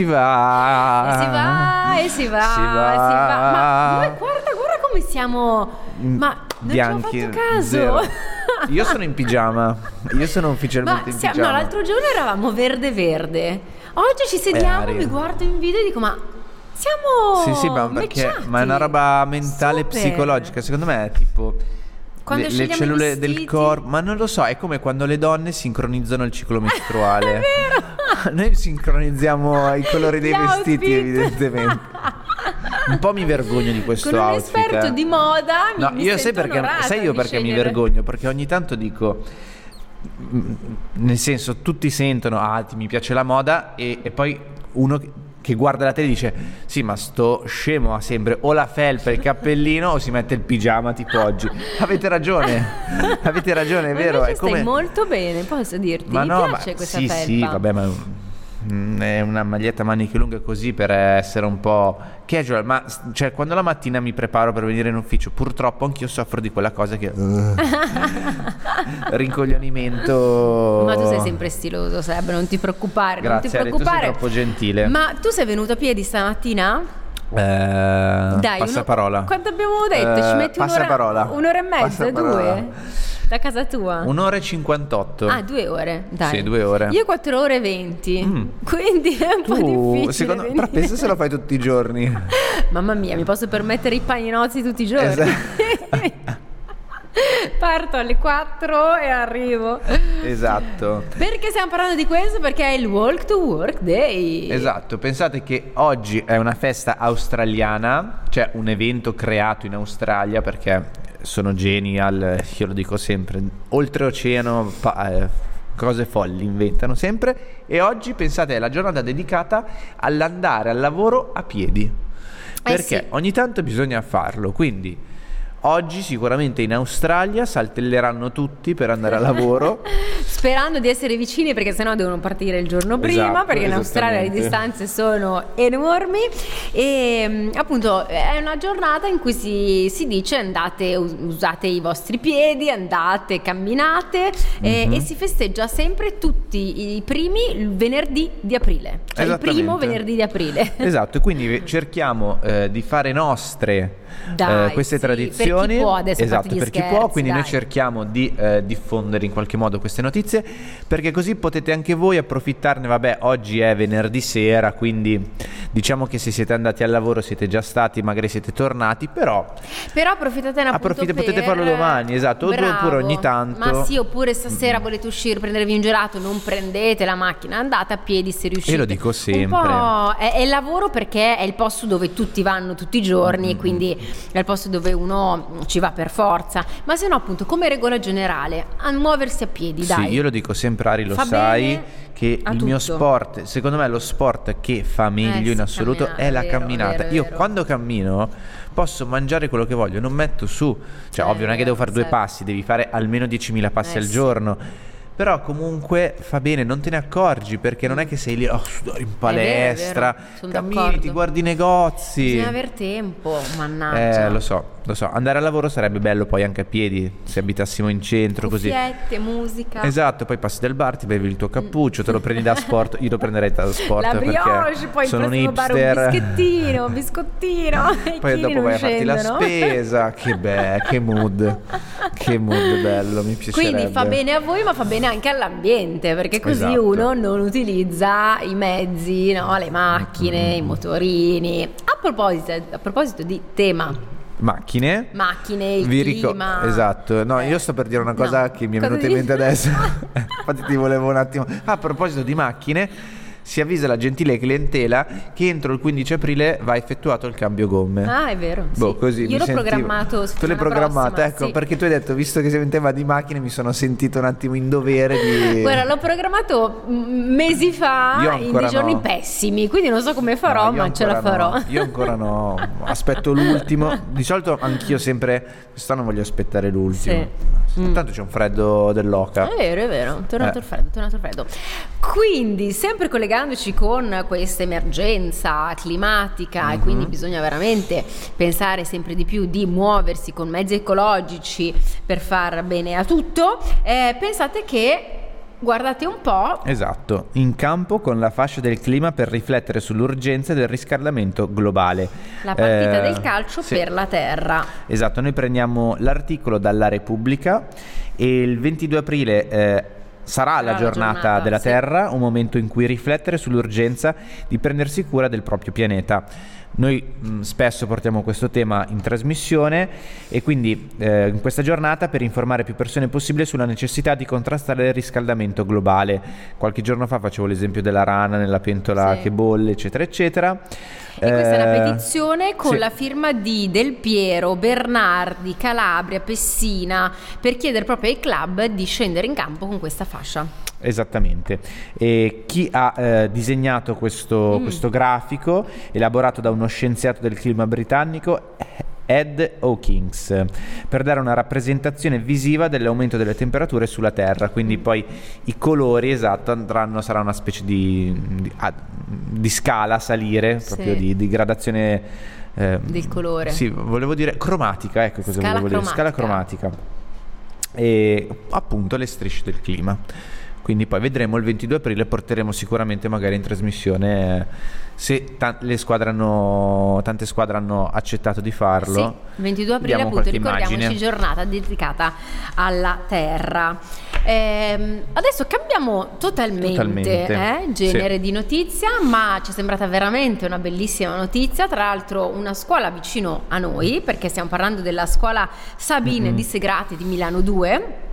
E si va. E si va, e si va, Si va. e si va. Ma noi, guarda, guarda come siamo. Ma non Bianchi. ci ho fatto caso. zero. Io sono in pigiama. Io sono Ma ufficialmente in siamo- pigiama. no, l'altro giorno eravamo verde verde. Oggi ci sediamo, mi guardo in video e dico, ma siamo Sì, sì, ma perché ma è una roba mentale Super. psicologica, secondo me è tipo Quando le, le cellule del vestiti. corpo, ma non lo so, è come quando le donne sincronizzano il ciclo mestruale. È vero. Noi sincronizziamo i colori dei vestiti, evidentemente. Un po' mi vergogno di questo Con un outfit. esperto eh. di moda mi, No, mi io sai perché, sai io perché mi scegliere. vergogno? Perché ogni tanto dico, mm, nel senso, tutti sentono, ah, ti mi piace la moda, e, e poi uno che- guarda la tele dice, sì, ma sto scemo ha sempre o la felpa e il cappellino o si mette il pigiama tipo oggi. Avete ragione, avete ragione, è Ma vero. invece È come... stai molto bene, posso dirti. Ma Mi no, piace ma questa sì, felpa. sì, vabbè, ma è una maglietta a maniche lunghe così per essere un po' casual, ma cioè, quando la mattina mi preparo per venire in ufficio, purtroppo anch'io soffro di quella cosa che uh, rincoglionimento. Ma tu sei sempre stiloso, Seb, non ti preoccupare, non ti Grazie, Ale, preoccupare. troppo gentile. Ma tu sei venuto a piedi stamattina? Eh, Dai, passa uno- parola. Quanto abbiamo detto? Ci Eh, metti passa un'ora, parola. un'ora e mezza, due? Da casa tua? Un'ora e 58. Ah, due ore, dai. Sì, due ore. Io 4 ore e 20. Mm. Quindi è un po' tu, difficile. secondo però pensa se lo fai tutti i giorni. Mamma mia, mi posso permettere i paninozzi tutti i giorni. Esatto. Parto alle 4 e arrivo. esatto. Perché stiamo parlando di questo? Perché è il Walk to Work Day. Esatto, pensate che oggi è una festa australiana, cioè un evento creato in Australia perché sono genial, io lo dico sempre, oltreoceano, pa- eh, cose folli inventano sempre e oggi pensate è la giornata dedicata all'andare al lavoro a piedi. Perché sì. ogni tanto bisogna farlo, quindi oggi sicuramente in Australia saltelleranno tutti per andare al lavoro. Sperando di essere vicini perché sennò devono partire il giorno prima Esatto, perché in Australia le distanze sono enormi e mm, appunto è una giornata in cui si, si dice andate, us- usate i vostri piedi, andate, camminate e, Mhm. e si festeggia sempre tutti i primi il venerdì di aprile, cioè il primo venerdì di aprile. Esatto, e quindi cerchiamo eh, di fare nostre Dai, eh, queste sì, per chi tradizioni. può, adesso esatto, per chi scherzi, può, quindi noi dai. cerchiamo di eh, diffondere in qualche modo queste notizie perché così potete anche voi approfittarne. Vabbè, oggi è venerdì sera, quindi diciamo che se siete andati al lavoro siete già stati, magari siete tornati, però Però approfittatene appunto potete per- farlo domani, esatto, Bravo. oppure ogni tanto. Ma sì, oppure stasera volete uscire, prendervi un gelato, non prendete la macchina, andate a piedi se riuscite. Io lo dico Un sempre. po' è, è il lavoro perché è il posto dove tutti vanno tutti i giorni, e quindi è il posto dove uno ci va per forza. Ma se no, appunto, come regola generale, a muoversi a piedi, dai. Sì, io lo dico sempre, Ari, lo Fa sai che il mio tutto. sport, secondo me lo sport che fa meglio Eh in assoluto è la vero, camminata. vero, io vero. quando cammino posso mangiare quello che voglio, non metto su. Cioè, Eh, ovvio, non è che devo fare due certo. passi, devi fare almeno 10.000 passi Eh al sì. giorno. Però comunque fa bene, non te ne accorgi perché non è che sei lì oh, in palestra, vero, sono cammini, d'accordo. ti guardi i negozi. Bisogna aver tempo, mannaggia. Eh, lo so, lo so. Andare al lavoro sarebbe bello poi anche a piedi, se abitassimo in centro così. Cuffiette, musica. Esatto, poi passi dal bar, ti bevi il tuo cappuccio, te lo prendi da sport, io lo prenderei da sport La perché brioche, poi sono un prossimo bar hipster. un bischettino, un biscottino. Poi dopo vai a farti la spesa, che be, che mood, che mood bello, mi piacerebbe. Quindi fa bene a voi, ma fa bene anche all'ambiente, perché così Esatto. uno non utilizza i mezzi, no? le macchine, Mm. i motorini. A proposito, a proposito di tema, Macchine? macchine, il Vi clima. esatto. No, io sto per dire una cosa No, che mi è venuta in mente adesso. Infatti ti volevo un attimo. Ah, a proposito di macchine, si avvisa la gentile clientela che entro il 15 aprile va effettuato il cambio gomme. Ah, è vero. sì. Boh, così Io l'ho sentivo- programmato. Tu l'hai programmato, prossima, ecco, sì. perché tu hai detto, visto che si in tema di macchine, mi sono sentito un attimo in dovere di. Guarda, l'ho programmato mm, mesi fa in dei giorni no. pessimi, quindi non so come farò, No, ma ce la farò. no. Io ancora no, aspetto l'ultimo. Di solito anch'io sempre, quest'anno voglio aspettare l'ultimo. Sì. Mm. Tanto c'è un freddo dell'oca. È vero, è vero, è tornato Eh. il freddo, tornato il freddo. Quindi, sempre collegandoci con questa emergenza climatica e Mhm. quindi bisogna veramente pensare sempre di più di muoversi con mezzi ecologici per far bene a tutto, eh, pensate che guardate un po'. Esatto, in campo con la fascia del clima per riflettere sull'urgenza del riscaldamento globale. La partita eh, del calcio sì. per la Terra. Esatto, noi prendiamo l'articolo dalla Repubblica e il 22 aprile... Eh, Sarà la giornata, giornata della sì. Terra, un momento in cui riflettere sull'urgenza di prendersi cura del proprio pianeta. Noi mh, mm, spesso portiamo questo tema in trasmissione e quindi eh, in questa giornata per informare più persone possibile sulla necessità di contrastare il riscaldamento globale. Qualche giorno fa facevo l'esempio della rana nella pentola sì. che bolle, eccetera, eccetera. E questa è una eh, petizione con sì. la firma di Del Piero, Bernardi, Calabria, Pessina per chiedere proprio ai club di scendere in campo con questa fascia. Esattamente. E chi ha eh, disegnato questo, mm. questo grafico, elaborato da uno scienziato del clima britannico, Ed Hawkins per dare una rappresentazione visiva dell'aumento delle temperature sulla Terra. Quindi mm. poi i colori esatto andranno, sarà una specie di, di, di scala a salire, sì. proprio di, di gradazione eh, del colore. Sì, volevo dire cromatica, ecco cosa scala volevo cromatica. dire, scala cromatica. E appunto le strisce del clima. Quindi poi vedremo il 22 aprile, porteremo sicuramente magari in trasmissione eh, se ta- squadre hanno, tante squadre hanno accettato di farlo. Sì, 22 aprile appunto, ricordiamoci immagine. giornata dedicata alla Terra. Eh, adesso cambiamo totalmente, totalmente. Eh, genere sì. di notizia, ma ci è sembrata veramente una bellissima notizia. Tra l'altro, una scuola vicino a noi, perché stiamo parlando della scuola Sabine mm-hmm. di Segrati di Milano 2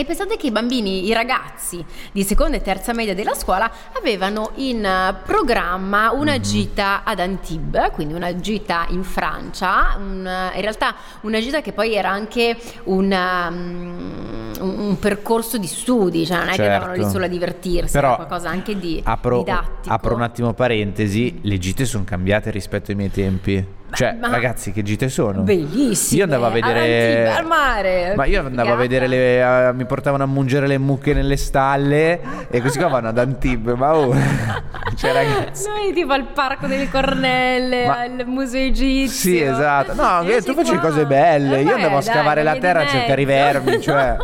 e pensate che i bambini, i ragazzi di seconda e terza media della scuola avevano in eh, programma una mm-hmm. gita ad Antibes, quindi una gita in Francia, un, in realtà una gita che poi era anche un, um, un, un percorso di studi, cioè non è certo. che andavano lì solo a divertirsi, Però era qualcosa anche di apro, didattico. Apro un attimo parentesi, le gite sono cambiate rispetto ai miei tempi. Cioè, ma ragazzi, che gite sono? Bellissime. Io andavo a vedere al mare. Ma io andavo a vedere le uh, mi portavano a mungere le mucche nelle stalle e così qua vanno ad Antibes, ma oh. cioè, ragazzi. Noi tipo al parco delle Cornelle, ma... al museo egizio. Sì, esatto. No, io tu facevi cose belle. io andavo a scavare dai, la terra a cercare i vermi, cioè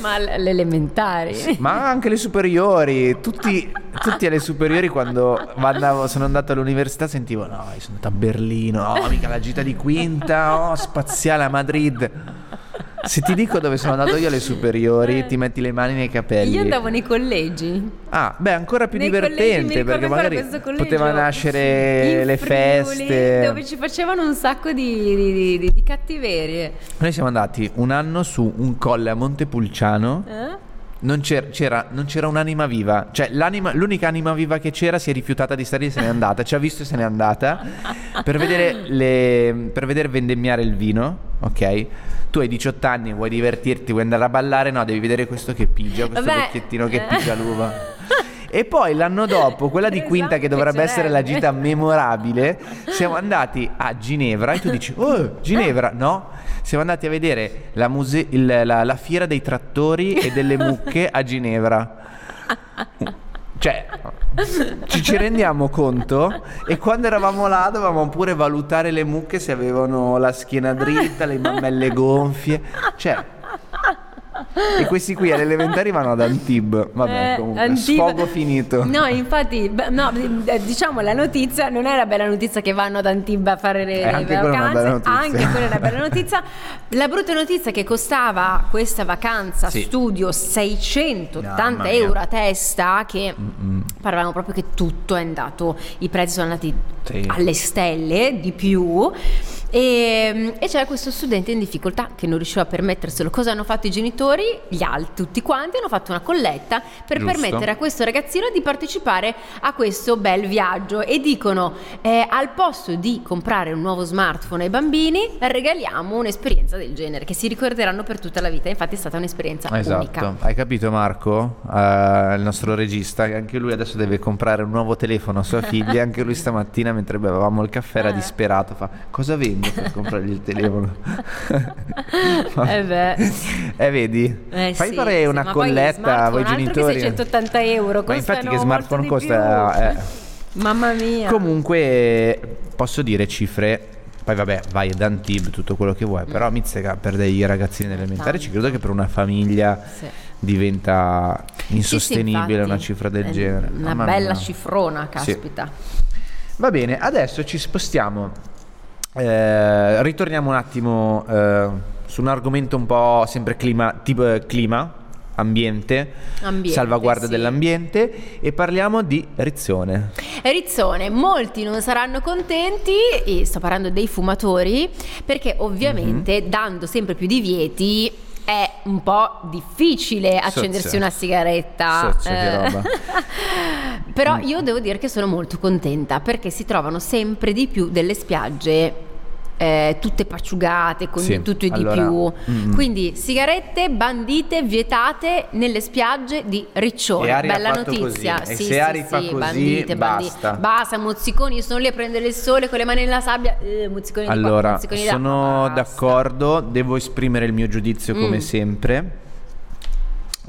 Ma le elementari. Ma anche le superiori, tutti, tutti alle superiori quando andavo, sono andato all'università sentivo "No, sono andato a Berlino, no, mica la gita di quinta, oh, spaziale a Madrid. Se ti dico dove sono andato io alle superiori, ti metti le mani nei capelli. Io andavo nei collegi. Ah, beh, ancora più nei divertente perché magari poteva nascere le Friuli, feste. Dove ci facevano un sacco di, di, di, di cattiverie. Noi siamo andati un anno su un colle a Montepulciano. Eh? Non c'era, c'era, non c'era, un'anima viva. Cioè, l'unica anima viva che c'era si è rifiutata di stare e se n'è andata. Ci ha visto e se n'è andata. Per vedere, le, per vedere vendemmiare il vino, ok? Tu hai 18 anni, vuoi divertirti, vuoi andare a ballare? No, devi vedere questo che pigia, questo Vabbè. vecchiettino che pigia l'uva. E poi l'anno dopo, quella di quinta che dovrebbe essere la gita memorabile, siamo andati a Ginevra e tu dici, oh, Ginevra, no? Siamo andati a vedere la, muse- il, la, la fiera dei trattori e delle mucche a Ginevra. Cioè, ci, ci, rendiamo conto e quando eravamo là dovevamo pure valutare le mucche se avevano la schiena dritta, le mammelle gonfie. Cioè, e questi qui alle elementari vanno ad Antib. Vabbè, eh, comunque, Antib... sfogo finito. No, infatti, no, eh, diciamo la notizia non è la bella notizia che vanno ad Antib a fare le, eh, le vacanze, anche quella è una bella notizia. La brutta notizia è che costava questa vacanza sì. studio 680 no, euro a testa, che Mm-mm. parlavamo proprio che tutto è andato, i prezzi sono andati sì. alle stelle di più. E, e, c'era questo studente in difficoltà che non riusciva a permetterselo. Cosa hanno fatto i genitori? Gli altri, tutti quanti, hanno fatto una colletta per Giusto. permettere a questo ragazzino di partecipare a questo bel viaggio. E dicono: eh, al posto di comprare un nuovo smartphone ai bambini, regaliamo un'esperienza del genere che si ricorderanno per tutta la vita. Infatti, è stata un'esperienza esatto. unica. Hai capito, Marco? Uh, il nostro regista, che anche lui adesso deve comprare un nuovo telefono a sua figlia. anche lui stamattina, mentre bevevamo il caffè, era eh. disperato. Fa cosa vende? Per comprargli il telefono. eh beh. Eh vedi? Eh, Fai sì, fare sì, una colletta a voi genitori. 680 euro. Ma infatti che smartphone costa? Eh. Mamma mia. Comunque posso dire cifre poi vabbè, vai ad Antib, tutto quello che vuoi, mm. però Mizzica per dei ragazzini elementari ci credo che per una famiglia sì. diventa insostenibile sì, sì, una cifra del genere. Una Mamma bella mia. cifrona, caspita. Va bene, adesso ci spostiamo. Eh, ritorniamo un attimo eh, su un argomento un po' sempre clima, tipo eh, clima ambiente, ambiente salvaguardia sì. dell'ambiente e parliamo di Rizzone. Rizzone, molti non saranno contenti, e sto parlando dei fumatori, perché ovviamente mm-hmm. dando sempre più divieti è un po' difficile accendersi Sozia. una sigaretta. Sozia, eh. Però io devo dire che sono molto contenta perché si trovano sempre di più delle spiagge eh, tutte pacciugate, con sì, tutto e allora, di più. Mm. Quindi sigarette bandite, vietate nelle spiagge di Riccione. Bella notizia. Così. Sì, e se sì, Ari sì, fa così, bandite, basta. Bandite. Basta, mozziconi, sono lì a prendere il sole con le mani nella sabbia. Eh, mozziconi allora, qua, mozziconi sono d'accordo, devo esprimere il mio giudizio come mm. sempre.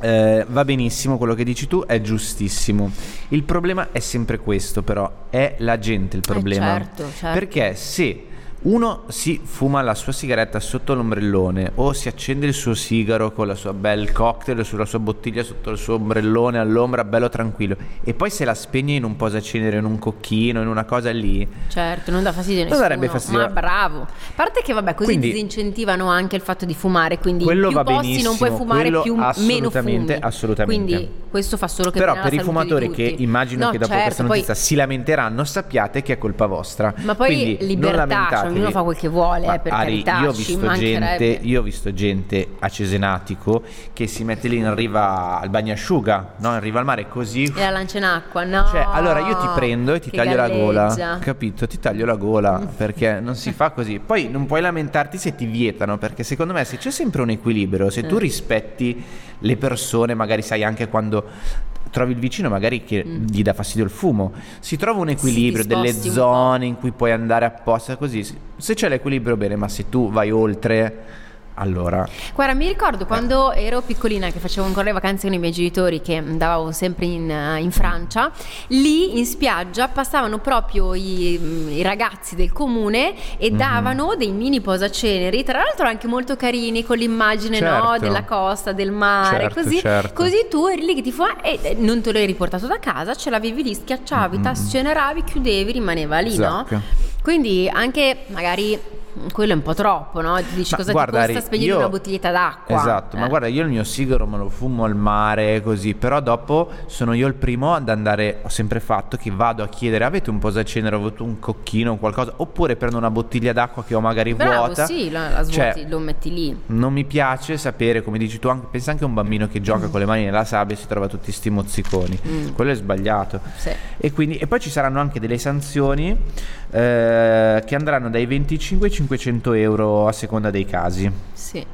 Eh, va benissimo quello che dici tu, è giustissimo. Il problema è sempre questo, però, è la gente il eh, problema. Eh certo, certo. Perché se uno si fuma la sua sigaretta sotto l'ombrellone o si accende il suo sigaro con la sua bel cocktail sulla sua bottiglia sotto il suo ombrellone all'ombra, bello tranquillo, e poi se la spegne in un posacenere, in un cocchino, in una cosa lì. Certo, non dà fastidio a nessuno. Non darebbe fastidio. Ma bravo. A parte che vabbè, così quindi, disincentivano anche il fatto di fumare, quindi quello più va posti benissimo, non puoi fumare più meno fumi. Assolutamente. Quindi questo fa solo che Però per i fumatori che immagino no, che dopo certo, questa notizia poi... si lamenteranno, sappiate che è colpa vostra. Ma poi quindi libertà, ognuno fa quel che vuole, Ma, per Ari, carità, io ho, visto gente, io ho visto gente a Cesenatico che si mette lì in riva al bagnasciuga, no? in riva al mare così. E la lancia in acqua, no? Cioè, allora io ti prendo e ti taglio galleggia. la gola, capito? Ti taglio la gola perché non si fa così. Poi non puoi lamentarti se ti vietano, perché secondo me se c'è sempre un equilibrio, se tu eh. rispetti le persone, magari sai anche quando trovi il vicino magari che mm. gli dà fastidio il fumo. Si trova un equilibrio, delle zone in cui puoi andare apposta così. Se c'è l'equilibrio bene, ma se tu vai oltre allora. Guarda, mi ricordo quando eh. ero piccolina che facevo ancora le vacanze con i miei genitori che andavo sempre in, eh, in Francia, lì in spiaggia passavano proprio i, i ragazzi del comune e mm-hmm. davano dei mini posaceneri, tra l'altro anche molto carini con l'immagine certo. no, della costa, del mare, certo, così, certo. così tu eri lì che ti fa e non te l'hai riportato da casa, ce l'avevi lì, schiacciavi, mm-hmm. tasceneravi, chiudevi, rimaneva lì, esatto. no? Quindi anche magari quello è un po' troppo, no? Ti dici ma cosa guarda, ti costa spegnere una bottiglietta d'acqua? Esatto, eh. ma guarda, io il mio sigaro me lo fumo al mare così, però dopo sono io il primo ad andare, ho sempre fatto che vado a chiedere avete un posacenere, avete un cocchino o qualcosa, oppure prendo una bottiglia d'acqua che ho magari Bravo, vuota. sì, la, la svuoti, cioè, lo metti lì. Non mi piace sapere, come dici tu, anche, pensa anche a un bambino che gioca mm. con le mani nella sabbia e si trova tutti sti mozziconi. Mm. Quello è sbagliato. Sì. E, quindi, e poi ci saranno anche delle sanzioni eh, che andranno dai 25 ai 500 euro a seconda dei casi. Sì.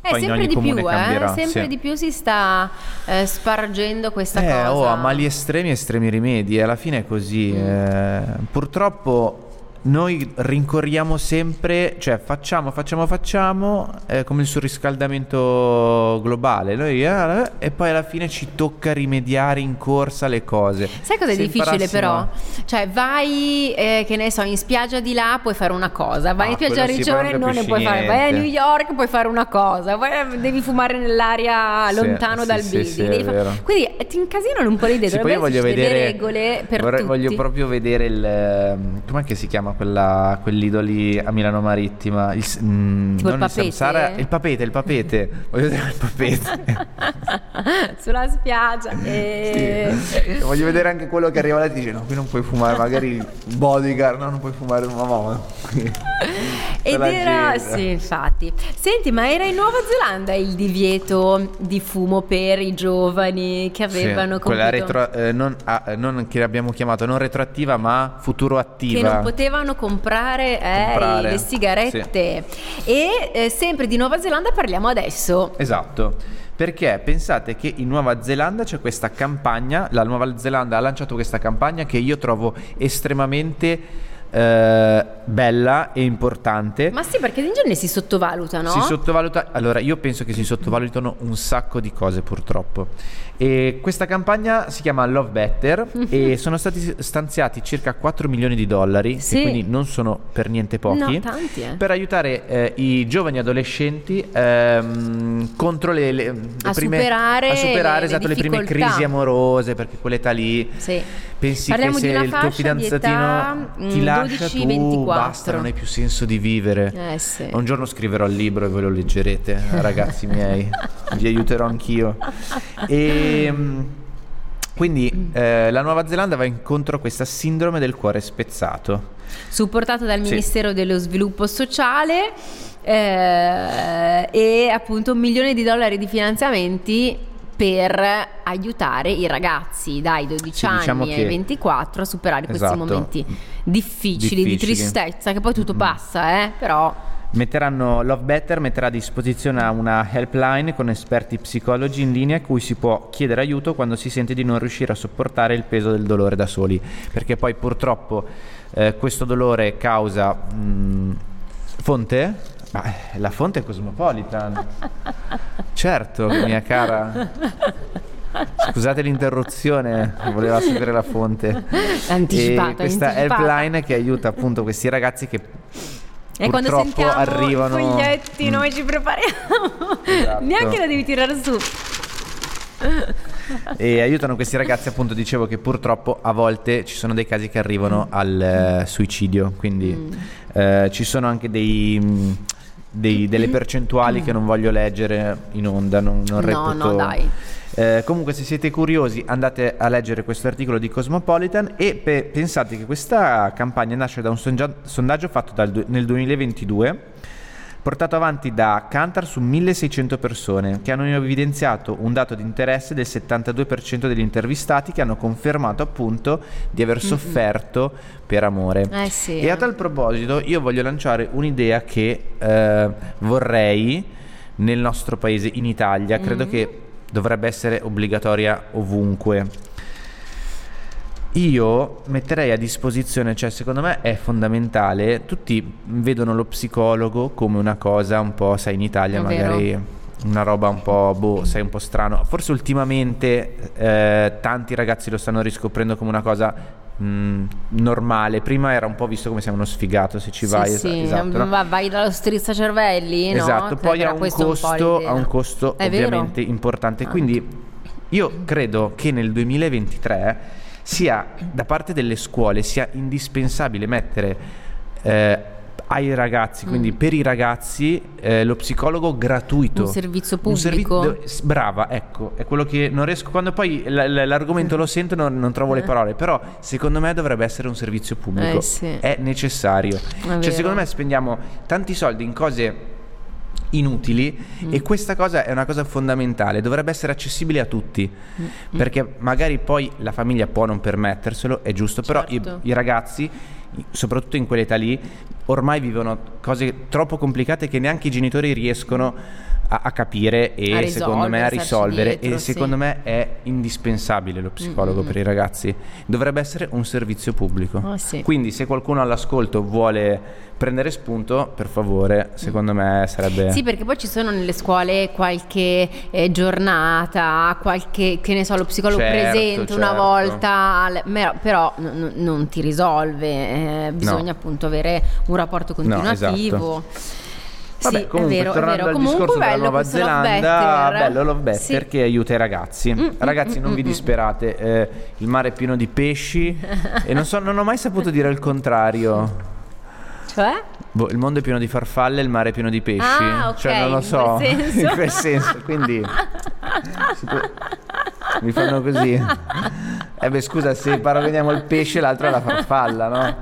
Eh, sempre di più, eh? sempre sì. di più si sta eh, spargendo questa eh, cosa. Oh, a mali estremi, estremi rimedi, alla fine è così. Mm. Eh, purtroppo noi rincorriamo sempre, cioè facciamo, facciamo, facciamo, eh, come il surriscaldamento globale, noi, eh, e poi alla fine ci tocca rimediare in corsa le cose. Sai cosa è Se difficile però? Cioè vai, eh, che ne so, in spiaggia di là puoi fare una cosa, vai ah, in spiaggia a Regione non ne puoi fare, vai a New York puoi fare una cosa, vai, devi fumare nell'aria sì, lontano sì, dal sì, building. Fa... Quindi eh, ti incasinano un po' l'idea, sì, poi voglio vedere, regole per vorrei. Voglio proprio vedere il... Ehm, com'è che si chiama? Quella, quell'ido lì a Milano Marittima. Il, mm, il papete? Il, Samsara, il papete, il papete. Voglio vedere il papete. Sulla spiaggia. E... Sì. Voglio vedere anche quello che arriva là e dice no, qui non puoi fumare, magari bodyguard, no, non puoi fumare, ma no. Ed era, sì, infatti. Senti, ma era in Nuova Zelanda il divieto di fumo per i giovani che avevano sì, quella retro, eh, non, ah, non, che abbiamo chiamato non retroattiva, ma futuro attiva. Che non potevano comprare, eh, comprare. le sigarette. Sì. E eh, sempre di Nuova Zelanda parliamo adesso. Esatto. Perché pensate che in Nuova Zelanda c'è questa campagna, la Nuova Zelanda ha lanciato questa campagna che io trovo estremamente eh, bella e importante. Ma sì, perché in genere si sottovaluta, no? Si sottovaluta. Allora, io penso che si sottovalutano un sacco di cose, purtroppo. E questa campagna si chiama Love Better e sono stati stanziati circa 4 milioni di dollari, sì. quindi non sono per niente pochi, no, tanti, eh. per aiutare eh, i giovani adolescenti ehm, contro le, le, le a prime, superare, a superare le, esatto, le prime crisi amorose, perché quell'età lì sì. Pensi Parliamo che se il tuo fidanzatino ti mm, lascia 12, tu 24. basta, non hai più senso di vivere. Eh, sì. Un giorno scriverò il libro e ve lo leggerete, ragazzi miei, vi aiuterò anch'io. E ehm, quindi eh, la Nuova Zelanda va incontro a questa sindrome del cuore spezzato. Supportata dal Ministero sì. dello Sviluppo Sociale eh, e appunto un milione di dollari di finanziamenti per aiutare i ragazzi dai 12 sì, diciamo anni ai 24 a superare esatto. questi momenti difficili, difficili, di tristezza, che poi tutto mm-hmm. passa, eh, però Metteranno Love Better metterà a disposizione una helpline con esperti psicologi in linea a cui si può chiedere aiuto quando si sente di non riuscire a sopportare il peso del dolore da soli, perché poi purtroppo eh, questo dolore causa mh, mm, fonte? Ma eh, la fonte è Cosmopolitan. certo, mia cara. Scusate l'interruzione, voleva sapere la fonte. Anticipata. E questa anticipata. helpline che aiuta appunto questi ragazzi che e quando sentiamo arrivano... i foglietti mm. noi ci prepariamo. Esatto. Neanche la devi tirare su. E aiutano questi ragazzi appunto dicevo che purtroppo a volte ci sono dei casi che arrivano al eh, suicidio. Quindi mm. eh, ci sono anche dei, mm, dei, delle percentuali che non voglio leggere in onda non, non reputo no no dai. Eh, comunque se siete curiosi andate a leggere questo articolo di Cosmopolitan e pe- pensate che questa campagna nasce da un sondaggio, sondaggio fatto dal, nel 2022 portato avanti da Kantar su 1600 persone che hanno evidenziato un dato di interesse del 72% degli intervistati che hanno confermato appunto di aver sofferto mm-hmm. per amore. Eh sì, e a tal proposito io voglio lanciare un'idea che eh, vorrei nel nostro paese, in Italia, credo mm-hmm. che dovrebbe essere obbligatoria ovunque. Io metterei a disposizione, cioè secondo me è fondamentale, tutti vedono lo psicologo come una cosa un po', sai, in Italia è magari vero. una roba un po', boh, sai, un po' strano. Forse ultimamente eh, tanti ragazzi lo stanno riscoprendo come una cosa mh, normale. Prima era un po' visto come sei uno sfigato se ci vai. Sì, sì. esatto, no? vai dallo strizzacervelli, esatto. No? Poi ha un, costo, un ha un costo ovviamente vero? importante. Quindi io credo che nel 2023 sia da parte delle scuole sia indispensabile mettere eh, ai ragazzi, quindi mm. per i ragazzi, eh, lo psicologo gratuito. Un servizio pubblico. Un servi- brava, ecco, è quello che non riesco. Quando poi l- l- l'argomento lo sento, non, non trovo le eh. parole. Però, secondo me, dovrebbe essere un servizio pubblico. Eh, sì. È necessario. È cioè, secondo me, spendiamo tanti soldi in cose inutili mm. e questa cosa è una cosa fondamentale, dovrebbe essere accessibile a tutti, mm. perché magari poi la famiglia può non permetterselo, è giusto, certo. però i, i ragazzi soprattutto in quell'età lì, ormai vivono cose troppo complicate che neanche i genitori riescono a, a capire e a secondo me a risolvere dietro, e secondo me è indispensabile lo psicologo mm-hmm. per i ragazzi dovrebbe essere un servizio pubblico oh, sì. quindi se qualcuno all'ascolto vuole prendere spunto per favore secondo me sarebbe sì perché poi ci sono nelle scuole qualche eh, giornata qualche che ne so lo psicologo certo, presente certo. una volta però n- non ti risolve eh, bisogna no. appunto avere un rapporto continuativo no, esatto. Vabbè, sì, comunque, è vero, tornando è vero. al comunque discorso della Nuova Zelanda, love bello Love Better sì. che aiuta i ragazzi. Mm, mm ragazzi, mm, non mm, vi mm. disperate, eh, il mare è pieno di pesci e non, so, non ho mai saputo dire il contrario. Cioè? Boh, il mondo è pieno di farfalle, il mare è pieno di pesci. Ah, ok. Cioè, non lo so. In quel senso. in quel senso. Quindi. mi fanno così. Eh beh, scusa, se paragoniamo il pesce, l'altro è la farfalla, no?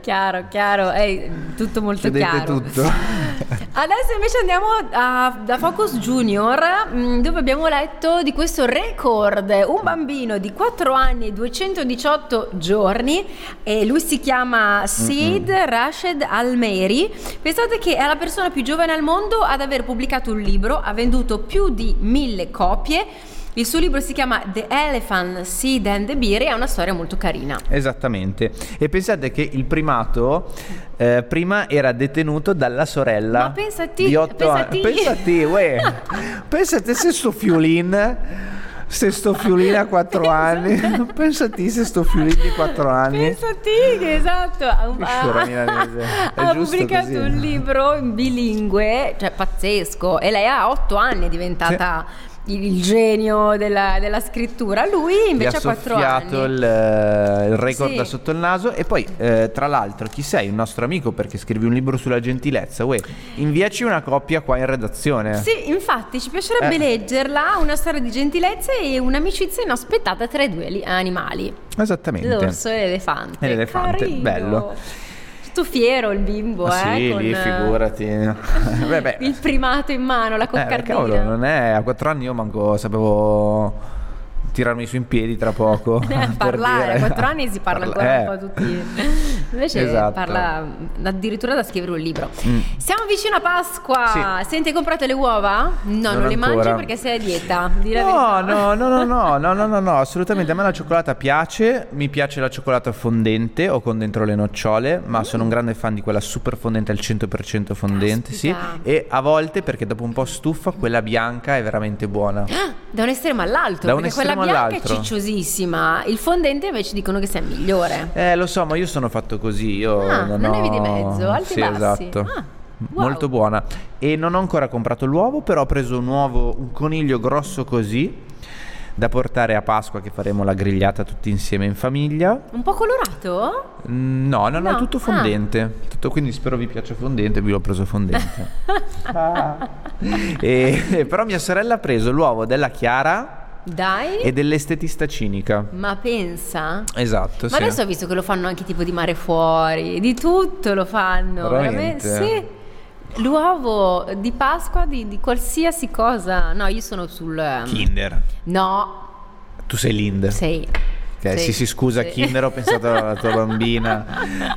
Chiaro, chiaro, è tutto molto Vedete chiaro. tutto. Adesso invece andiamo a, da Focus Junior, mm, dove abbiamo letto di questo record. Un bambino di 4 anni e 218 giorni, e lui si chiama Sid mm-hmm. Rashid Almeri. Pensate che è la persona più giovane al mondo ad aver pubblicato un libro, ha venduto più di mille copie Il suo libro si chiama The Elephant, Seed and the Beer e è una storia molto carina. Esattamente. E pensate che il primato eh, prima era detenuto dalla sorella Ma pensati, di 8 anni. Pensati, uè. pensate se sto fiulin se sto fiulino a 4 anni pensati se sto fiulino di 4 anni pensati che esatto ha, ha, ha pubblicato così. un libro bilingue cioè pazzesco e lei a 8 anni è diventata sì il genio della, della, scrittura. Lui invece ha quattro anni. Il, eh, il record sì. da sotto il naso. E poi, eh, tra l'altro, chi sei? Un nostro amico perché scrivi un libro sulla gentilezza. Uè, inviaci una coppia qua in redazione. Sì, infatti, ci piacerebbe eh. leggerla. Una storia di gentilezza e un'amicizia inaspettata tra i due animali. Esattamente. L'orso e l'elefante. E l'elefante, Carino. bello tutto fiero il bimbo, ah, eh? Sì, con, lì figurati. Il primato in mano, la eh, coccardina. Eh, cavolo, non è a quattro anni io manco sapevo tirarmi su in piedi tra poco. Parlare, a quattro anni si parla ancora eh. un po' tutti. Invece esatto. parla addirittura da scrivere un libro. Mm. Siamo vicino a Pasqua. Sì. Senti, hai comprato le uova? No, non, non le mangi perché sei a dieta. No, no, no, no, no, no, no, no, no, assolutamente. A me la cioccolata piace. Mi piace la cioccolata fondente o con dentro le nocciole, ma mm. sono un grande fan di quella super fondente al 100% fondente, sì. E a volte, perché dopo un po' stufa, quella bianca è veramente buona. Da un estremo all'altro, da perché quella bianca all'altro. è cicciosissima. Il fondente invece dicono che sia migliore. Eh, lo so, ma io sono fatto così. Io ah, non, non ho... è di mezzo, alti sì, bassi. esatto. Ah. Wow. Molto buona. E non ho ancora comprato l'uovo, però ho preso un uovo, un coniglio grosso così da portare a Pasqua che faremo la grigliata tutti insieme in famiglia. Un po' colorato? Mm, no, no, no, no tutto fondente. Ah. Tutto, quindi spero vi piaccia fondente, vi l'ho preso fondente. ah. e, però mia sorella ha preso l'uovo della Chiara. Dai. E dell'estetista cinica. Ma pensa? Esatto. Ma sì. adesso ho visto che lo fanno anche tipo di mare fuori, di tutto lo fanno. Veramente? Veramente? Sì. L'uovo di Pasqua di, di, qualsiasi cosa. No, io sono sul. Ehm, Kinder. No. Tu sei Lind. Sei. Sì, sì, sì, scusa sì. Kinder, ho pensato alla tua bambina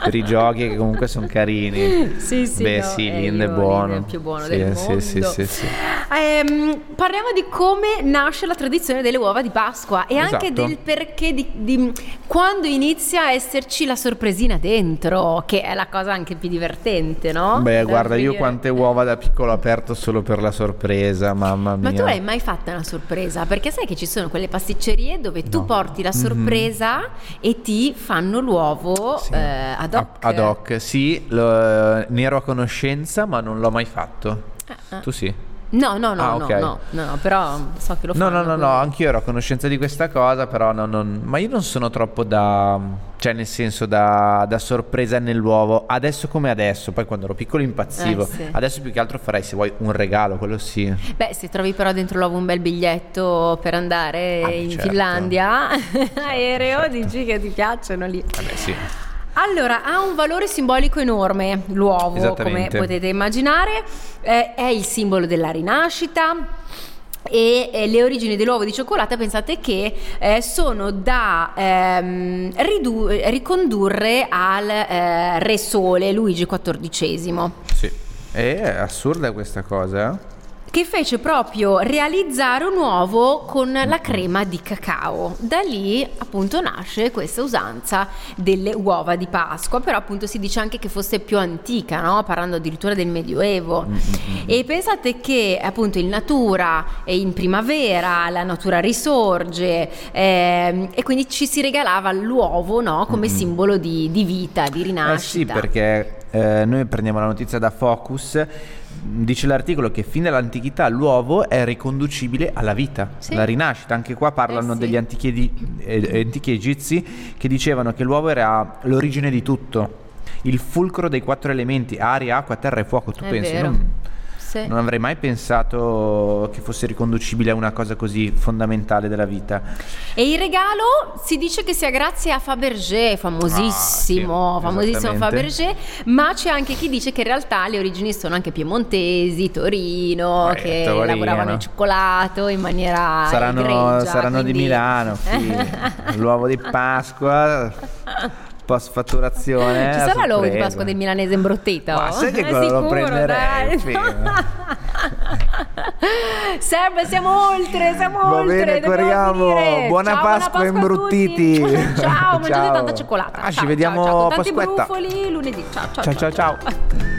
per i giochi che comunque sono carini. Sì, sì, Beh, no, sì, eh, Lind è buono. È il più buono sì, del sì, mondo. Sì, sì, sì. Ehm, parliamo di come nasce la tradizione delle uova di Pasqua e esatto. anche del perché di, di, quando inizia a esserci la sorpresina dentro, che è la cosa anche più divertente, no? Beh, da guarda, io quante uova da piccolo ho aperto solo per la sorpresa, mamma mia. Ma tu hai mai fatto una sorpresa? Perché sai che ci sono quelle pasticcerie dove no. tu porti la mhm. sorpresa mm-hmm e ti fanno l'uovo sì. eh, ad hoc. Ad hoc, sì, lo, ne ero a conoscenza ma non l'ho mai fatto. Ah, ah. Tu sì? No, no, no, ah, no, okay. no, no, no, però so che lo fanno. No, no, no, no, anch'io ero a conoscenza di questa cosa, però no, non, ma io non sono troppo da, cioè nel senso da, da sorpresa nell'uovo, adesso come adesso, poi quando ero piccolo impazzivo, eh, sì. adesso più che altro farei se vuoi un regalo, quello sì. Beh, se trovi però dentro l'uovo un bel biglietto per andare ah, in certo. Finlandia, certo, aereo, certo. dici che ti piacciono lì. Vabbè sì. Allora, ha un valore simbolico enorme l'uovo, come potete immaginare, eh, è il simbolo della rinascita, e eh, le origini dell'uovo di cioccolata pensate che eh, sono da ehm, ridu- ricondurre al eh, re sole Luigi XIV. Sì, è assurda questa cosa. Che fece proprio realizzare un uovo con la crema di cacao. Da lì appunto nasce questa usanza delle uova di Pasqua, però appunto si dice anche che fosse più antica, no? parlando addirittura del Medioevo. E pensate che appunto in natura e in primavera la natura risorge eh, e quindi ci si regalava l'uovo no? come simbolo di, di, vita, di rinascita. Eh sì, perché eh, noi prendiamo la notizia da Focus dice l'articolo che fin dall'antichità l'uovo è riconducibile alla vita, sì. alla rinascita. Anche qua parlano eh sì. degli antichi, eh, antichi egizi che dicevano che l'uovo era l'origine di tutto, il fulcro dei quattro elementi, aria, acqua, terra e fuoco. Tu è pensi? Non, sì. Non avrei mai pensato che fosse riconducibile a una cosa così fondamentale della vita. E il regalo si dice che sia grazie a Fabergé, famosissimo, ah, sì, famosissimo Fabergé, ma c'è anche chi dice che in realtà le origini sono anche piemontesi, Torino, eh, che Torino. lavoravano il cioccolato in maniera saranno, egregia, saranno quindi... di Milano, sì. l'uovo di Pasqua post fatturazione. Ci sarà l'uovo di Pasqua del milanese imbrottito? Ma sai che quello lo prenderei? Seb, siamo oltre, siamo Va oltre. Bene, corriamo. Buona ciao, Pasqua, imbruttiti. Ciao, mangiate tanta cioccolata. Ah, ciao, ci vediamo ciao, ciao. Tanti brufoli lunedì. ciao, ciao. ciao. ciao. ciao. ciao.